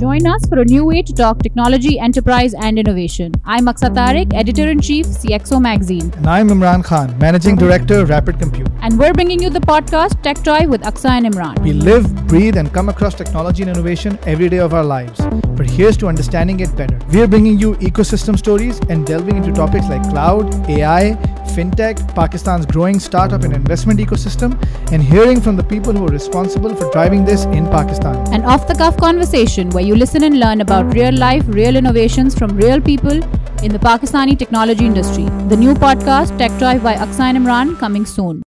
Join us for a new way to talk technology, enterprise, and innovation. I'm Aqsa Tariq, editor in chief, CXO Magazine. And I'm Imran Khan, managing director, Rapid Compute. And we're bringing you the podcast Tech Drive with Aqsa and Imran. We live, breathe, and come across technology and innovation every day of our lives. But here's to understanding it better. We're bringing you ecosystem stories and delving into topics like cloud, AI, fintech, Pakistan's growing startup and investment ecosystem, and hearing from the people who are responsible for driving this in Pakistan. An off the cuff conversation where you listen and learn about real life, real innovations from real people in the Pakistani technology industry. The new podcast, Tech Drive by Aqsa and Imran, coming soon.